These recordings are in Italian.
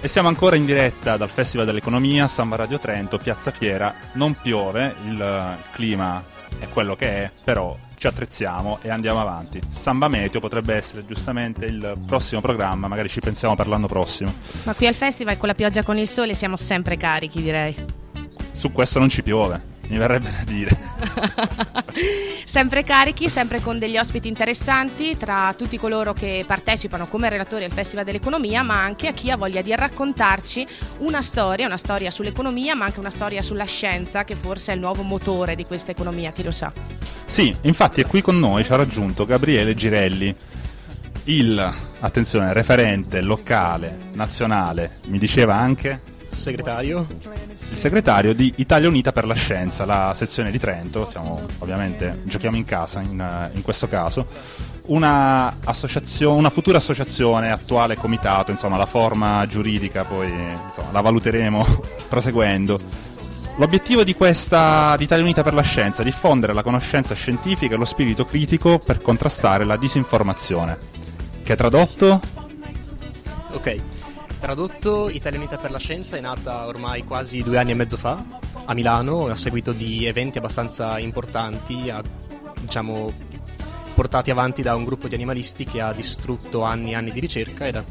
E siamo ancora in diretta dal Festival dell'Economia, Samba Radio Trento, Piazza Fiera. Non piove, il, il clima è quello che è, però ci attrezziamo e andiamo avanti. Samba Meteo potrebbe essere giustamente il prossimo programma, magari ci pensiamo per l'anno prossimo. Ma qui al festival con la pioggia con il sole siamo sempre carichi, direi. Su questo non ci piove mi verrebbe da dire. sempre carichi, sempre con degli ospiti interessanti tra tutti coloro che partecipano come relatori al Festival dell'Economia, ma anche a chi ha voglia di raccontarci una storia, una storia sull'economia, ma anche una storia sulla scienza, che forse è il nuovo motore di questa economia, chi lo sa. Sì, infatti è qui con noi, ci ha raggiunto Gabriele Girelli il, attenzione, referente locale, nazionale, mi diceva anche segretario? Il segretario di Italia Unita per la Scienza, la sezione di Trento, siamo ovviamente giochiamo in casa in, in questo caso, una, una, futura associazione, attuale comitato, insomma la forma giuridica poi insomma, la valuteremo proseguendo. L'obiettivo di questa di Italia Unita per la Scienza è diffondere la conoscenza scientifica e lo spirito critico per contrastare la disinformazione. Che tradotto? Ok, Tradotto, Italia Unita per la Scienza è nata ormai quasi due anni e mezzo fa a Milano, a seguito di eventi abbastanza importanti, a, diciamo, portati avanti da un gruppo di animalisti che ha distrutto anni e anni di ricerca e da,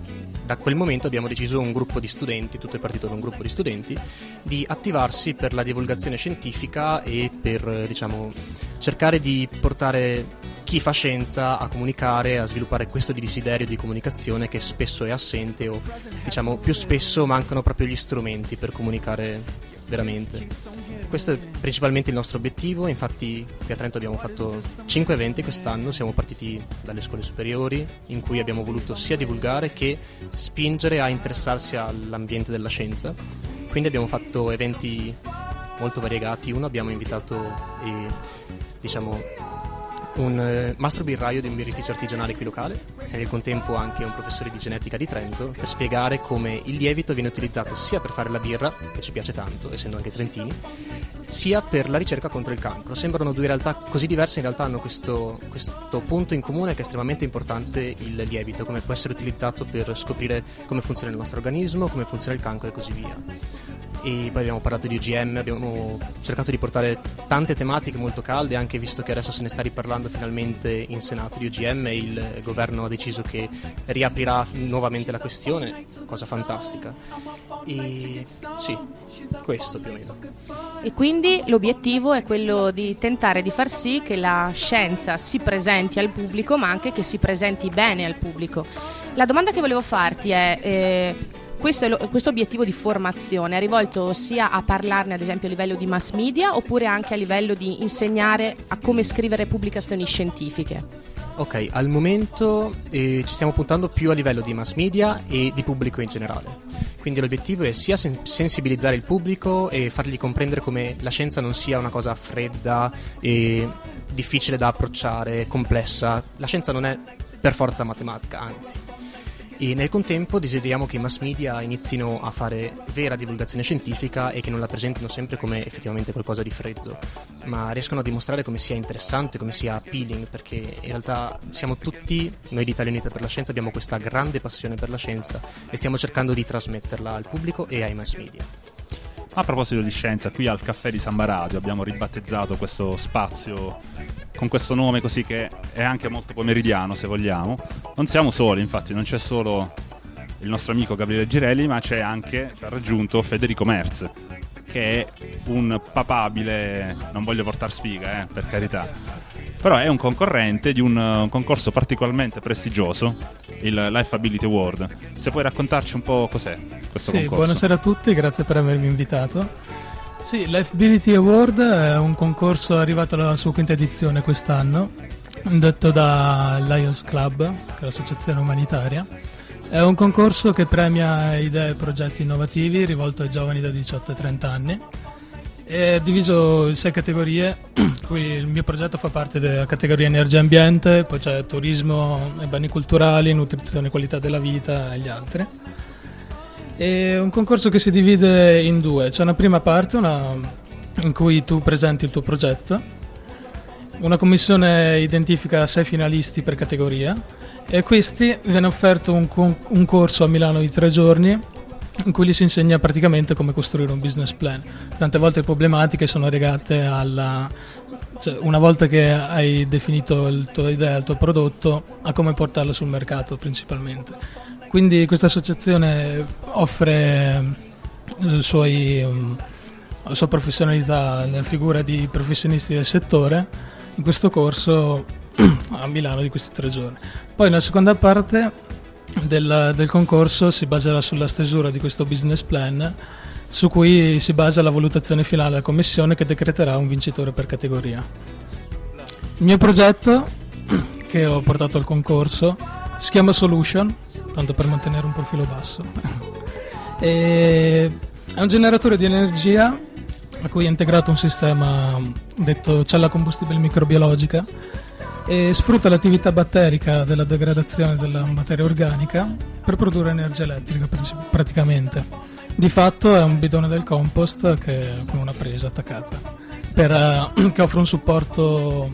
da quel momento abbiamo deciso un gruppo di studenti, tutto è partito da un gruppo di studenti, di attivarsi per la divulgazione scientifica e per diciamo, cercare di portare chi fa scienza a comunicare, a sviluppare questo desiderio di comunicazione che spesso è assente o diciamo più spesso mancano proprio gli strumenti per comunicare veramente. Questo è principalmente il nostro obiettivo, infatti qui a Trento abbiamo fatto 5 eventi quest'anno, siamo partiti dalle scuole superiori in cui abbiamo voluto sia divulgare che spingere a interessarsi all'ambiente della scienza. Quindi abbiamo fatto eventi molto variegati, uno abbiamo invitato eh, diciamo, un eh, mastro birraio di un birrificio artigianale qui locale e nel contempo anche un professore di genetica di Trento per spiegare come il lievito viene utilizzato sia per fare la birra, che ci piace tanto, essendo anche trentini, sia per la ricerca contro il cancro. Sembrano due realtà così diverse, in realtà hanno questo, questo punto in comune che è estremamente importante il lievito, come può essere utilizzato per scoprire come funziona il nostro organismo, come funziona il cancro e così via e poi abbiamo parlato di UGM, abbiamo cercato di portare tante tematiche molto calde, anche visto che adesso se ne sta riparlando finalmente in Senato di UGM il governo ha deciso che riaprirà nuovamente la questione, cosa fantastica. E sì, questo più o meno. E quindi l'obiettivo è quello di tentare di far sì che la scienza si presenti al pubblico, ma anche che si presenti bene al pubblico. La domanda che volevo farti è... Eh, questo, lo, questo, obiettivo di formazione è rivolto sia a parlarne ad esempio a livello di mass media oppure anche a livello di insegnare a come scrivere pubblicazioni scientifiche? Ok, al momento eh, ci stiamo puntando più a livello di mass media e di pubblico in generale. Quindi l'obiettivo è sia sen- sensibilizzare il pubblico e fargli comprendere come la scienza non sia una cosa fredda e difficile da approcciare, complessa. La scienza non è per forza matematica, anzi e nel contempo desideriamo che i mass media inizino a fare vera divulgazione scientifica e che non la presentino sempre come effettivamente qualcosa di freddo, ma riescano a dimostrare come sia interessante, come sia appealing, perché in realtà siamo tutti, noi di Italia Unita per la Scienza, abbiamo questa grande passione per la scienza e stiamo cercando di trasmetterla al pubblico e ai mass media. A proposito di scienza, qui al caffè di Samba Radio abbiamo ribattezzato questo spazio con questo nome così che è anche molto pomeridiano se vogliamo. Non siamo soli, infatti, non c'è solo il nostro amico Gabriele Girelli, ma c'è anche, ci ha raggiunto Federico Merz, che è un papabile, non voglio portare sfiga, eh, per carità, però è un concorrente di un, un concorso particolarmente prestigioso, il Life Ability Award. Se puoi raccontarci un po' cos'è questo sì, concorso. Buonasera a tutti, grazie per avermi invitato. Sì, Life Ability Award è un concorso arrivato alla sua quinta edizione quest'anno, detto da Lions Club, che è l'associazione umanitaria. È un concorso che premia idee e progetti innovativi rivolto ai giovani da 18 a 30 anni è diviso in sei categorie, qui il mio progetto fa parte della categoria energia e ambiente, poi c'è turismo e beni culturali, nutrizione e qualità della vita e gli altri. È un concorso che si divide in due, c'è una prima parte una, in cui tu presenti il tuo progetto, una commissione identifica sei finalisti per categoria e a questi viene offerto un, un corso a Milano di tre giorni in cui gli si insegna praticamente come costruire un business plan. Tante volte le problematiche sono legate alla... Cioè, una volta che hai definito la tua idea, il tuo prodotto, a come portarlo sul mercato principalmente. Quindi questa associazione offre suoi, la sua professionalità nella figura di professionisti del settore in questo corso a Milano di questi tre giorni. Poi nella seconda parte del, del, concorso si baserà sulla stesura di questo business plan su cui si basa la valutazione finale della commissione che decreterà un vincitore per categoria. Il mio progetto che ho portato al concorso si chiama Solution, tanto per mantenere un profilo basso. è un generatore di energia a cui è integrato un sistema detto cella combustibile microbiologica e sfrutta l'attività batterica della degradazione della materia organica per produrre energia elettrica praticamente. Di fatto è un bidone del compost che, con una presa attaccata per, uh, che offre un supporto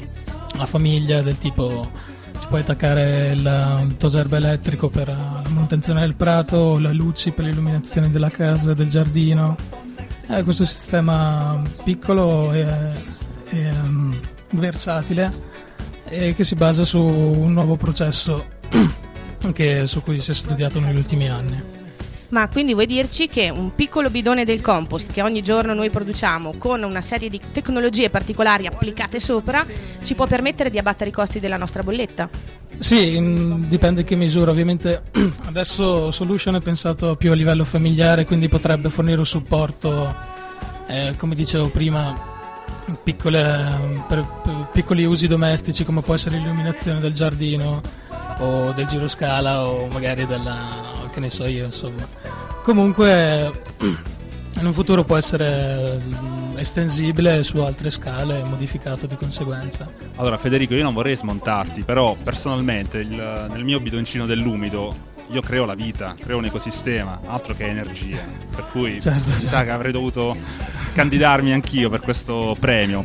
alla famiglia del tipo si può attaccare il toserba elettrico per la manutenzione del prato, le luci per l'illuminazione della casa, del giardino. È questo sistema piccolo e, e um, versatile e che si basa su un nuovo processo che, su cui si è studiato negli ultimi anni. Ma quindi vuoi dirci che un piccolo bidone del compost che ogni giorno noi produciamo con una serie di tecnologie particolari applicate sopra ci può permettere di abbattere i costi della nostra bolletta? Sì, in, dipende che misura. Ovviamente adesso Solution è pensato più a livello familiare, quindi potrebbe fornire un supporto, eh, come dicevo prima, piccole, per, per piccoli usi domestici come può essere l'illuminazione del giardino o del giroscala o magari della che ne so io insomma comunque in un futuro può essere mm, estensibile su altre scale e modificato di conseguenza allora Federico io non vorrei smontarti però personalmente il, nel mio bidoncino dell'umido io creo la vita, creo un ecosistema, altro che energia. Per cui certo, si certo. sa che avrei dovuto candidarmi anch'io per questo premio.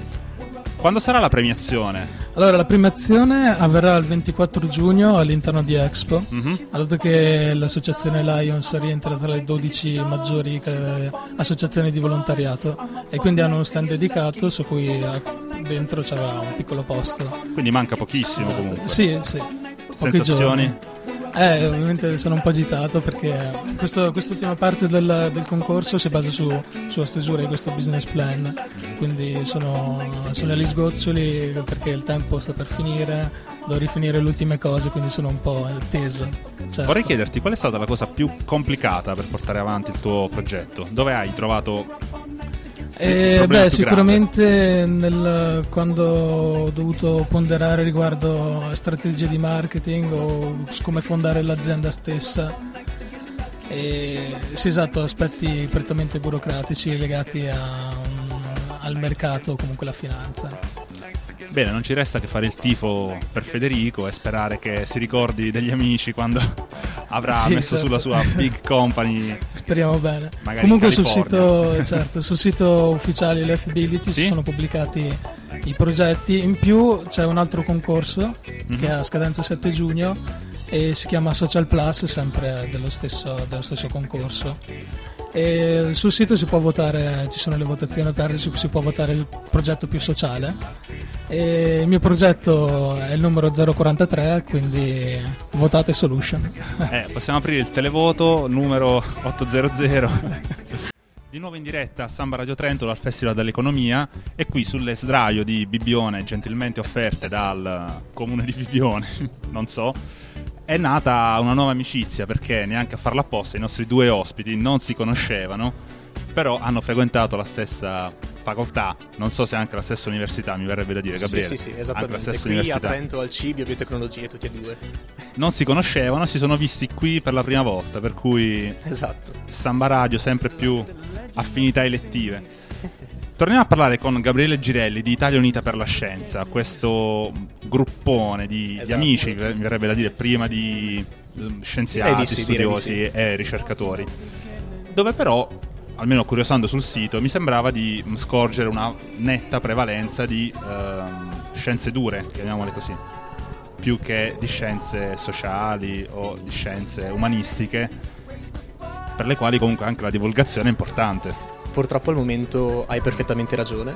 Quando sarà la premiazione? Allora, la premiazione avverrà il 24 giugno all'interno di Expo, mm-hmm. dato che l'associazione Lions rientra tra le 12 maggiori eh, associazioni di volontariato e quindi hanno uno stand dedicato su cui eh, dentro c'era un piccolo posto. Quindi manca pochissimo esatto. comunque. Sì, sì. Sensazioni? Giorni. Eh, ovviamente sono un po' agitato perché questo, quest'ultima parte del, del, concorso si basa su, sulla stesura di questo business plan, quindi sono, sono agli sgoccioli perché il tempo sta per finire, devo rifinire le ultime cose, quindi sono un po' teso. Certo. Vorrei chiederti qual è stata la cosa più complicata per portare avanti il tuo progetto? Dove hai trovato eh, beh, sicuramente nel, quando ho dovuto ponderare riguardo a strategie di marketing o come fondare l'azienda stessa, e, sì, esatto, aspetti prettamente burocratici legati a, al mercato o comunque alla finanza. Bene, non ci resta che fare il tifo per Federico e sperare che si ricordi degli amici quando avrà sì, messo certo. sulla sua big company. Speriamo bene. Comunque sul sito, certo, sul sito ufficiale l'FBility sì? si sono pubblicati i progetti. In più c'è un altro concorso mm-hmm. che ha scadenza 7 giugno e si chiama Social Plus, sempre dello stesso, dello stesso concorso. E sul sito si può votare, ci sono le votazioni aperte, si può votare il progetto più sociale e il mio progetto è il numero 043, quindi votate Solution. Eh, possiamo aprire il televoto numero 800. Di nuovo in diretta a Samba Radio Trento dal Festival dell'Economia e qui sulle sdraio di Bibione, gentilmente offerte dal comune di Bibione, non so, è nata una nuova amicizia perché neanche a farla apposta i nostri due ospiti non si conoscevano però hanno frequentato la stessa facoltà, non so se anche la stessa università, mi verrebbe da dire, Gabriele. Sì, sì, sì esattamente. Anche la stessa qui università. a Trento al CIBio biotecnologie tutti e due. Non si conoscevano, si sono visti qui per la prima volta, per cui Esatto. Samba Radio sempre più affinità elettive. Torniamo a parlare con Gabriele Girelli di Italia Unita per la Scienza, questo gruppone di, esatto. di amici, mi verrebbe da dire, prima di eh, scienziati, eh, sì, studiosi sì. e ricercatori, dove però almeno curiosando sul sito, mi sembrava di scorgere una netta prevalenza di ehm, scienze dure, chiamiamole così, più che di scienze sociali o di scienze umanistiche. per le quali comunque anche la divulgazione è importante. Purtroppo al momento hai perfettamente ragione,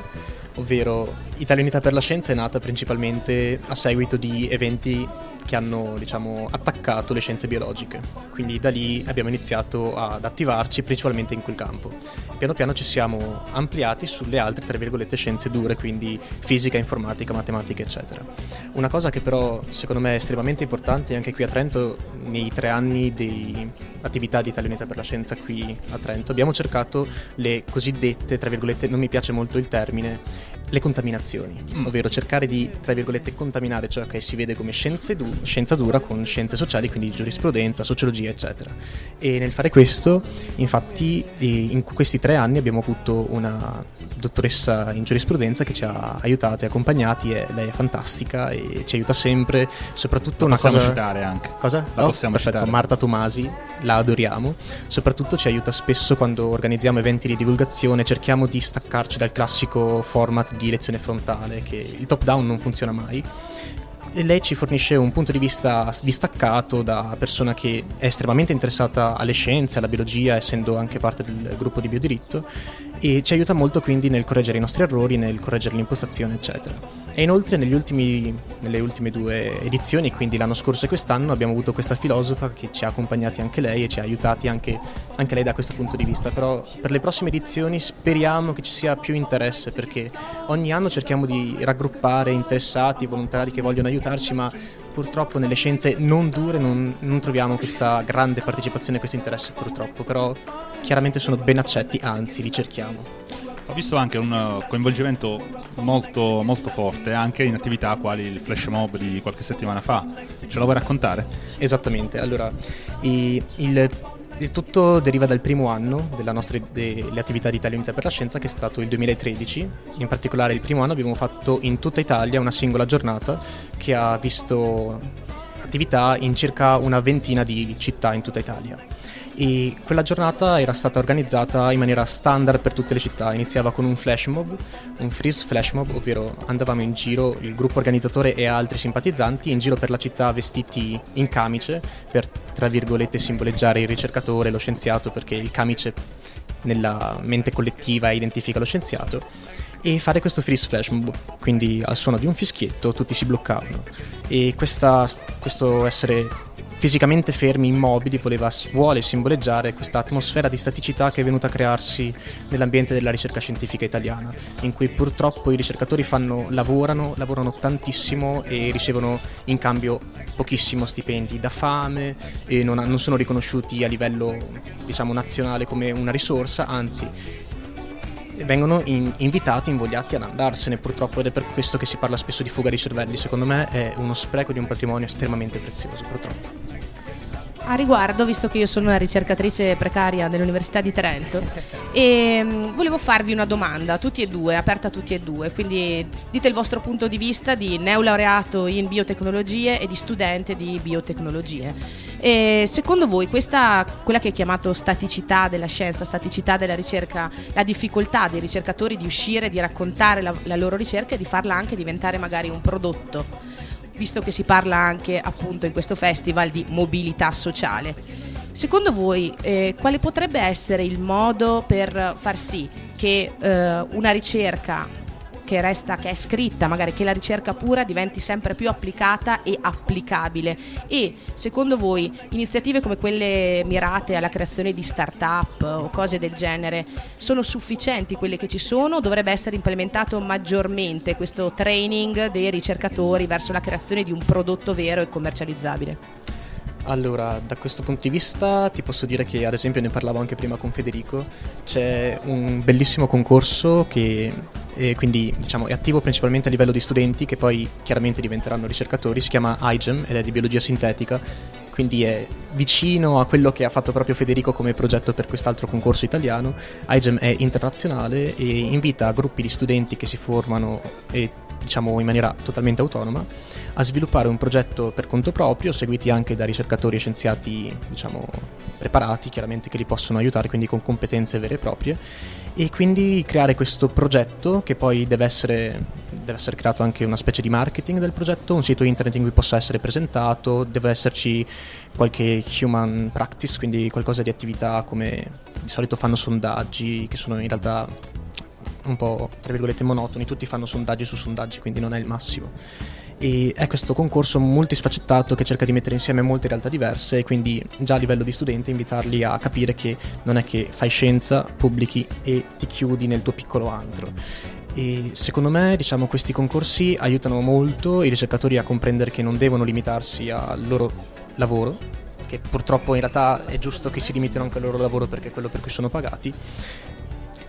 ovvero Italia Unità per la Scienza è nata principalmente a seguito di eventi che hanno diciamo, attaccato le scienze biologiche. Quindi da lì abbiamo iniziato ad attivarci principalmente in quel campo. Piano piano ci siamo ampliati sulle altre, tra virgolette, scienze dure, quindi fisica, informatica, matematica, eccetera. Una cosa che però secondo me è estremamente importante anche qui a Trento, nei tre anni di attività di Italia Unita per la Scienza qui a Trento, abbiamo cercato le cosiddette, tra virgolette, non mi piace molto il termine, le contaminazioni, mm. ovvero cercare di, tra virgolette, contaminare ciò che si vede come du- scienza dura con scienze sociali, quindi giurisprudenza, sociologia, eccetera. E nel fare questo, infatti, in questi tre anni abbiamo avuto una dottoressa in giurisprudenza che ci ha aiutato e accompagnati, e lei è fantastica e ci aiuta sempre, soprattutto la una possiamo cosa... citare anche. Cosa? La oh, possiamo perfetto, citare. Marta Tomasi, la adoriamo, soprattutto ci aiuta spesso quando organizziamo eventi di divulgazione, cerchiamo di staccarci dal classico format di lezione frontale, che il top down non funziona mai lei ci fornisce un punto di vista distaccato da persona che è estremamente interessata alle scienze, alla biologia, essendo anche parte del gruppo di biodiritto e ci aiuta molto quindi nel correggere i nostri errori, nel correggere l'impostazione, eccetera. E inoltre ultimi, nelle ultime due edizioni, quindi l'anno scorso e quest'anno, abbiamo avuto questa filosofa che ci ha accompagnati anche lei e ci ha aiutati anche, anche lei da questo punto di vista. Però per le prossime edizioni speriamo che ci sia più interesse perché ogni anno cerchiamo di raggruppare interessati, volontari che vogliono aiutarci, ma purtroppo nelle scienze non dure non, non troviamo questa grande partecipazione questo interesse purtroppo, però chiaramente sono ben accetti, anzi li cerchiamo. Ho visto anche un uh, coinvolgimento molto, molto forte anche in attività quali il flash mob di qualche settimana fa. Ce lo vuoi raccontare? Esattamente, allora il, il il tutto deriva dal primo anno delle nostre delle attività di Italia Unita per la Scienza, che è stato il 2013. In particolare, il primo anno abbiamo fatto in tutta Italia una singola giornata che ha visto attività in circa una ventina di città in tutta Italia e quella giornata era stata organizzata in maniera standard per tutte le città. Iniziava con un flash mob, un freeze flash mob, ovvero andavamo in giro, il gruppo organizzatore e altri simpatizzanti, in giro per la città vestiti in camice per, tra virgolette, simboleggiare il ricercatore, lo scienziato, perché il camice nella mente collettiva identifica lo scienziato e fare questo freeze flash mob, quindi al suono di un fischietto tutti si bloccavano e questa, questo essere fisicamente fermi, immobili, voleva, vuole simboleggiare questa atmosfera di staticità che è venuta a crearsi nell'ambiente della ricerca scientifica italiana, in cui purtroppo i ricercatori fanno, lavorano, lavorano tantissimo e ricevono in cambio pochissimo stipendi da fame e non, non sono riconosciuti a livello diciamo, nazionale come una risorsa, anzi vengono in, invitati, invogliati ad andarsene purtroppo ed è per questo che si parla spesso di fuga di cervelli. Secondo me è uno spreco di un patrimonio estremamente prezioso, purtroppo. A riguardo, visto che io sono una ricercatrice precaria dell'Università di Trento, e, um, volevo farvi una domanda, tutti e due, aperta a tutti e due, quindi dite il vostro punto di vista di neolaureato in biotecnologie e di studente di biotecnologie. E secondo voi questa, quella che è chiamato staticità della scienza, staticità della ricerca, la difficoltà dei ricercatori di uscire, di raccontare la, la loro ricerca e di farla anche diventare magari un prodotto? Visto che si parla anche appunto in questo festival di mobilità sociale. Secondo voi eh, quale potrebbe essere il modo per far sì che eh, una ricerca che resta, che è scritta, magari che la ricerca pura diventi sempre più applicata e applicabile. E secondo voi iniziative come quelle mirate alla creazione di start-up o cose del genere sono sufficienti quelle che ci sono dovrebbe essere implementato maggiormente questo training dei ricercatori verso la creazione di un prodotto vero e commercializzabile? Allora, da questo punto di vista ti posso dire che ad esempio ne parlavo anche prima con Federico, c'è un bellissimo concorso che è, quindi, diciamo, è attivo principalmente a livello di studenti che poi chiaramente diventeranno ricercatori, si chiama IGEM ed è di biologia sintetica, quindi è vicino a quello che ha fatto proprio Federico come progetto per quest'altro concorso italiano. IGEM è internazionale e invita gruppi di studenti che si formano e diciamo in maniera totalmente autonoma, a sviluppare un progetto per conto proprio, seguiti anche da ricercatori e scienziati, diciamo, preparati, chiaramente che li possono aiutare, quindi con competenze vere e proprie, e quindi creare questo progetto che poi deve essere, deve essere creato anche una specie di marketing del progetto, un sito internet in cui possa essere presentato, deve esserci qualche human practice, quindi qualcosa di attività come di solito fanno sondaggi, che sono in realtà un po' tra virgolette monotoni, tutti fanno sondaggi su sondaggi, quindi non è il massimo. E è questo concorso multisfaccettato che cerca di mettere insieme molte realtà diverse e quindi già a livello di studente invitarli a capire che non è che fai scienza, pubblichi e ti chiudi nel tuo piccolo antro. E secondo me diciamo, questi concorsi aiutano molto i ricercatori a comprendere che non devono limitarsi al loro lavoro, che purtroppo in realtà è giusto che si limitino anche al loro lavoro perché è quello per cui sono pagati,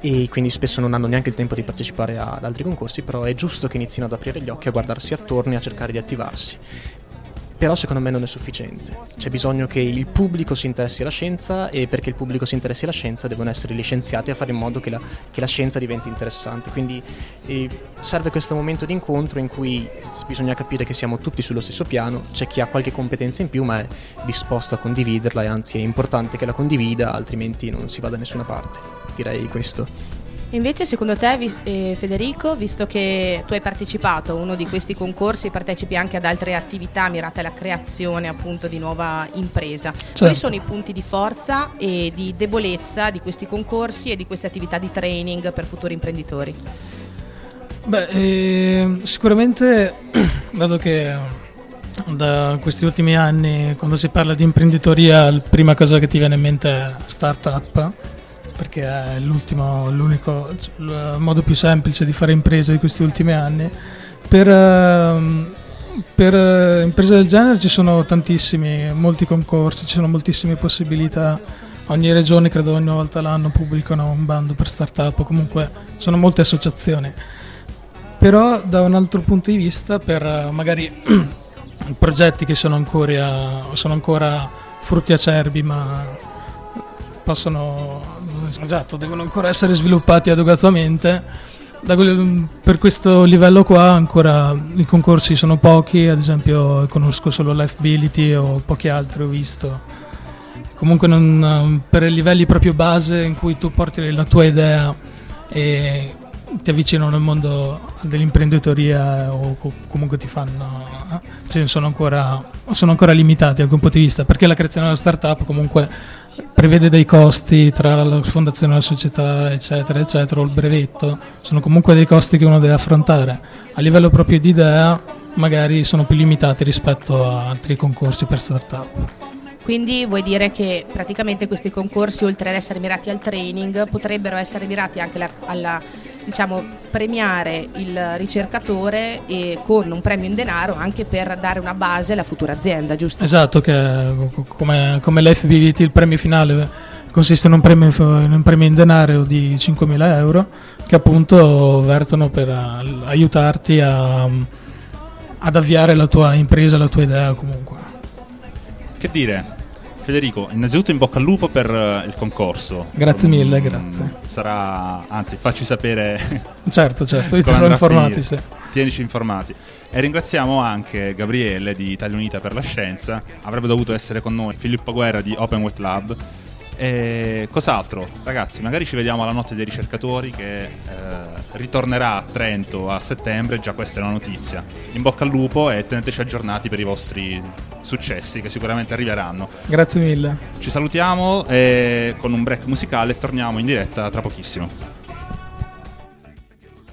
e quindi spesso non hanno neanche il tempo di partecipare ad altri concorsi, però è giusto che inizino ad aprire gli occhi, a guardarsi attorno e a cercare di attivarsi. Però secondo me non è sufficiente, c'è bisogno che il pubblico si interessi alla scienza e perché il pubblico si interessi alla scienza devono essere gli scienziati a fare in modo che la, che la scienza diventi interessante. Quindi eh, serve questo momento di incontro in cui bisogna capire che siamo tutti sullo stesso piano, c'è chi ha qualche competenza in più ma è disposto a condividerla e anzi è importante che la condivida, altrimenti non si va da nessuna parte direi questo. Invece secondo te eh, Federico, visto che tu hai partecipato a uno di questi concorsi partecipi anche ad altre attività mirate alla creazione appunto di nuova impresa, certo. quali sono i punti di forza e di debolezza di questi concorsi e di queste attività di training per futuri imprenditori? Beh, eh, sicuramente, dato che da questi ultimi anni quando si parla di imprenditoria la prima cosa che ti viene in mente è startup perché è l'unico modo più semplice di fare imprese di questi ultimi anni. Per, ehm, per eh, imprese del genere ci sono tantissimi, molti concorsi, ci sono moltissime possibilità. Ogni regione credo ogni volta l'anno pubblicano un bando per startup, comunque sono molte associazioni. Però da un altro punto di vista, per eh, magari progetti che sono ancora, sono ancora frutti acerbi ma possono esatto, devono ancora essere sviluppati adeguatamente. Quel, per questo livello qua ancora i concorsi sono pochi, ad esempio conosco solo Lifeability o pochi altri ho visto. Comunque non, per i livelli proprio base in cui tu porti la tua idea e ti avvicinano al mondo dell'imprenditoria o comunque ti fanno cioè sono ancora, sono ancora limitati da alcun punto di vista perché la creazione della startup comunque prevede dei costi tra la fondazione della società eccetera eccetera o il brevetto. Sono comunque dei costi che uno deve affrontare. A livello proprio di idea magari sono più limitati rispetto a altri concorsi per startup. Quindi vuoi dire che praticamente questi concorsi, oltre ad essere mirati al training, potrebbero essere mirati anche alla, alla diciamo, premiare il ricercatore e con un premio in denaro anche per dare una base alla futura azienda, giusto? Esatto, che come, come l'FBVT il premio finale consiste in un premio, in un premio in denaro di 5.000 euro che appunto vertono per aiutarti a, ad avviare la tua impresa, la tua idea comunque. Che dire? Federico, innanzitutto in bocca al lupo per uh, il concorso. Grazie mille, mm, grazie. Sarà, anzi, facci sapere. certo, certo, ti terrò informati. Sì. Tienici informati. E ringraziamo anche Gabriele di Italia Unita per la Scienza. Avrebbe dovuto essere con noi Filippo Guerra di Open Wet Lab e cos'altro? Ragazzi, magari ci vediamo alla notte dei ricercatori che eh, ritornerà a Trento a settembre, già questa è una notizia. In bocca al lupo e teneteci aggiornati per i vostri successi che sicuramente arriveranno. Grazie mille. Ci salutiamo e con un break musicale torniamo in diretta tra pochissimo.